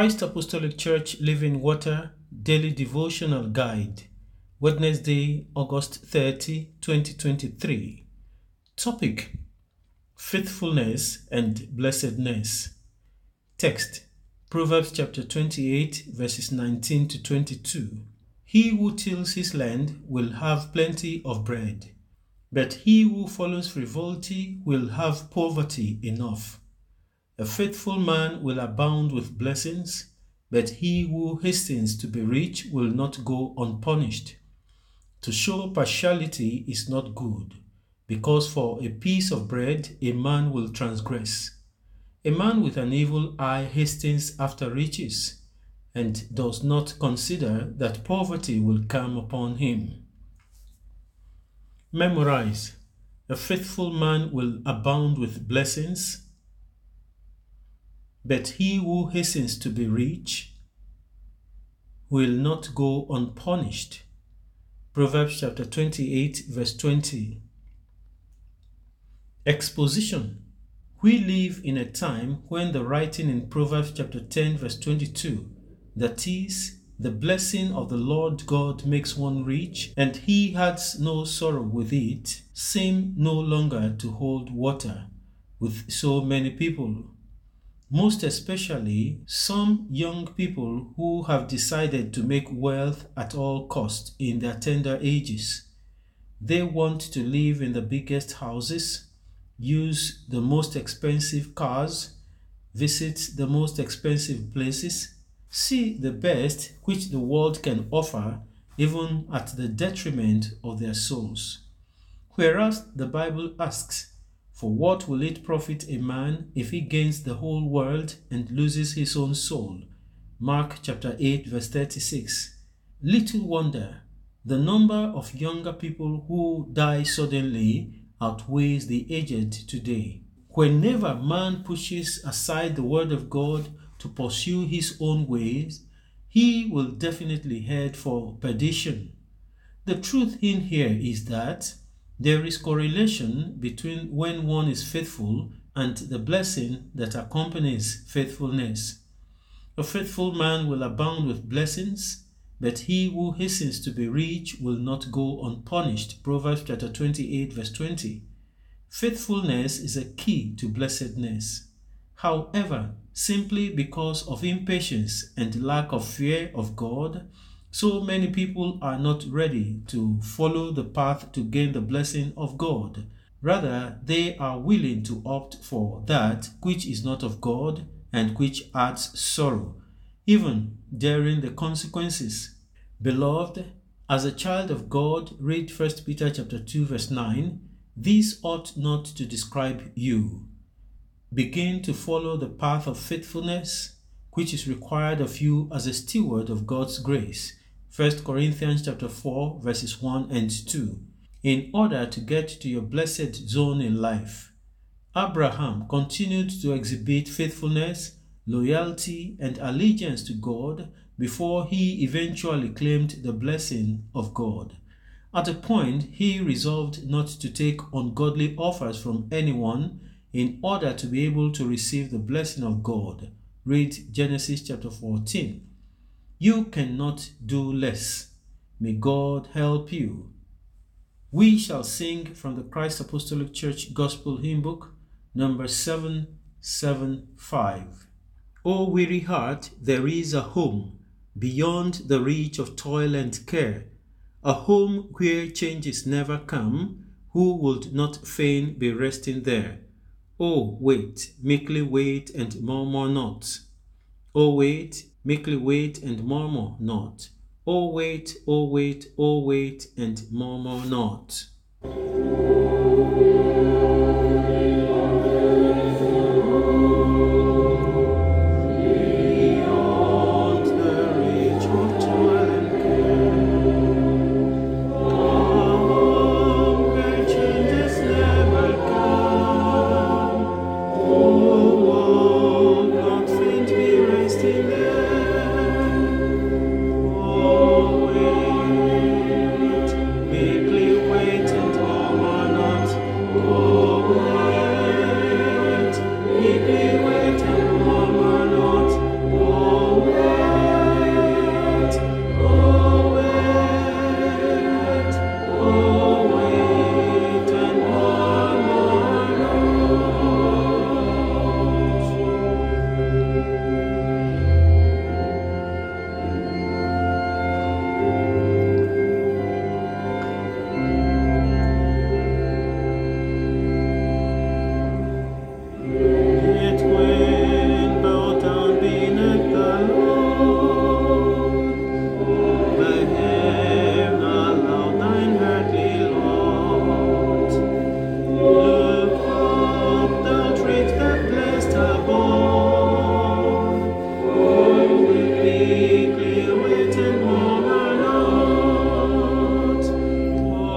Christ Apostolic Church Living Water Daily Devotional Guide, Wednesday, August 30, 2023. Topic Faithfulness and Blessedness. Text Proverbs chapter 28, verses 19 to 22. He who tills his land will have plenty of bread, but he who follows frivolity will have poverty enough. A faithful man will abound with blessings, but he who hastens to be rich will not go unpunished. To show partiality is not good, because for a piece of bread a man will transgress. A man with an evil eye hastens after riches, and does not consider that poverty will come upon him. Memorize A faithful man will abound with blessings but he who hastens to be rich will not go unpunished. Proverbs chapter 28, verse 20. Exposition We live in a time when the writing in Proverbs chapter 10, verse 22, that is, the blessing of the Lord God makes one rich, and he has no sorrow with it, seem no longer to hold water with so many people most especially some young people who have decided to make wealth at all cost in their tender ages. They want to live in the biggest houses, use the most expensive cars, visit the most expensive places, see the best which the world can offer, even at the detriment of their souls. Whereas the Bible asks, for what will it profit a man if he gains the whole world and loses his own soul? Mark chapter 8 verse 36. Little wonder the number of younger people who die suddenly outweighs the aged today. Whenever man pushes aside the word of God to pursue his own ways, he will definitely head for perdition. The truth in here is that there is correlation between when one is faithful and the blessing that accompanies faithfulness. A faithful man will abound with blessings, but he who hastens to be rich will not go unpunished. Proverbs chapter 28, verse 20. Faithfulness is a key to blessedness. However, simply because of impatience and lack of fear of God, so many people are not ready to follow the path to gain the blessing of God. Rather, they are willing to opt for that which is not of God and which adds sorrow, even daring the consequences. Beloved, as a child of God, read 1 Peter chapter 2 verse 9, this ought not to describe you. Begin to follow the path of faithfulness, which is required of you as a steward of God's grace 1 Corinthians chapter 4 verses 1 and 2 in order to get to your blessed zone in life. Abraham continued to exhibit faithfulness, loyalty, and allegiance to God before he eventually claimed the blessing of God. At a point, he resolved not to take ungodly offers from anyone in order to be able to receive the blessing of God. Read Genesis chapter 14. You cannot do less. May God help you. We shall sing from the Christ Apostolic Church Gospel Hymn Book, number 775. O weary heart, there is a home beyond the reach of toil and care, a home where changes never come. Who would not fain be resting there? Oh, wait, meekly wait and murmur not. Oh, wait, meekly wait and murmur not. Oh, wait, oh, wait, oh, wait, and murmur not.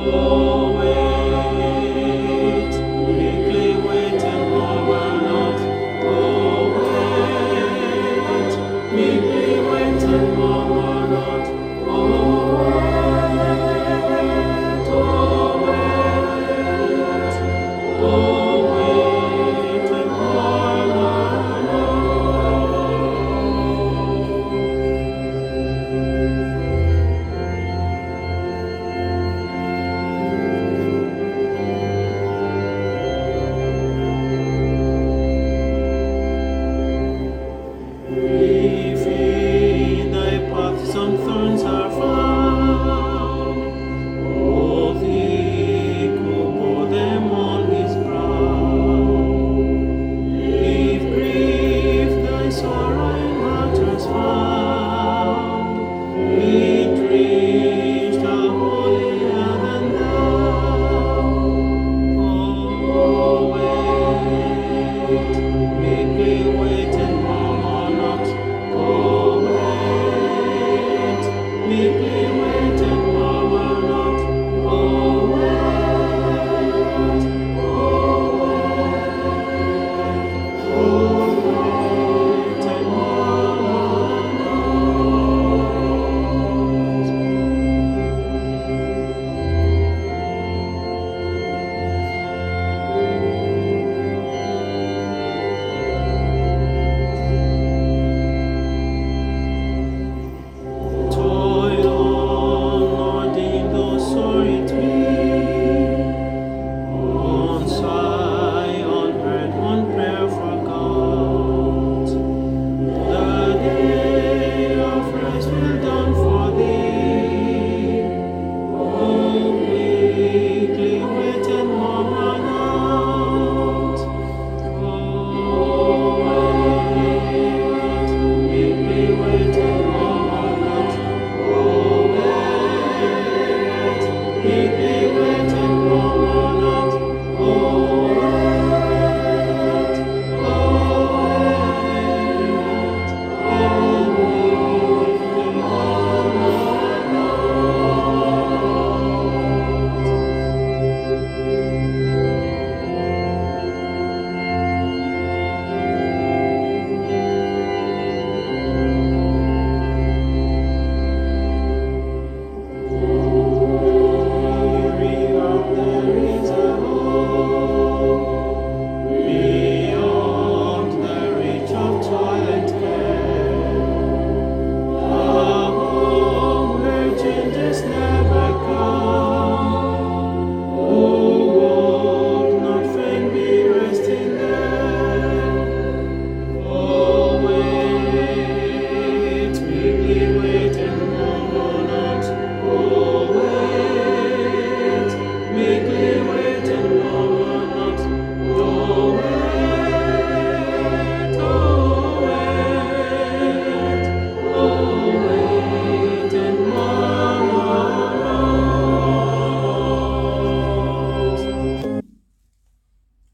Oh.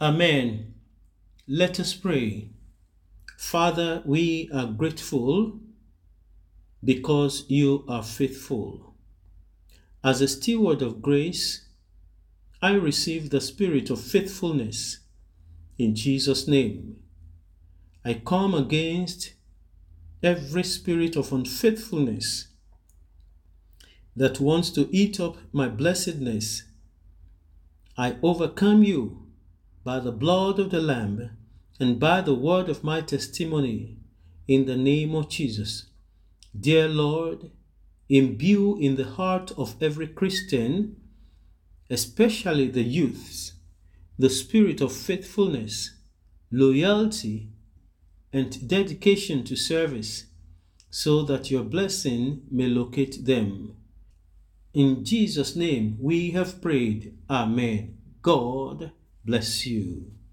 Amen. Let us pray. Father, we are grateful because you are faithful. As a steward of grace, I receive the spirit of faithfulness in Jesus' name. I come against every spirit of unfaithfulness that wants to eat up my blessedness. I overcome you by the blood of the Lamb and by the word of my testimony in the name of Jesus. Dear Lord, imbue in the heart of every Christian, especially the youths, the spirit of faithfulness, loyalty, and dedication to service, so that your blessing may locate them. In Jesus' name we have prayed. Amen. God bless you.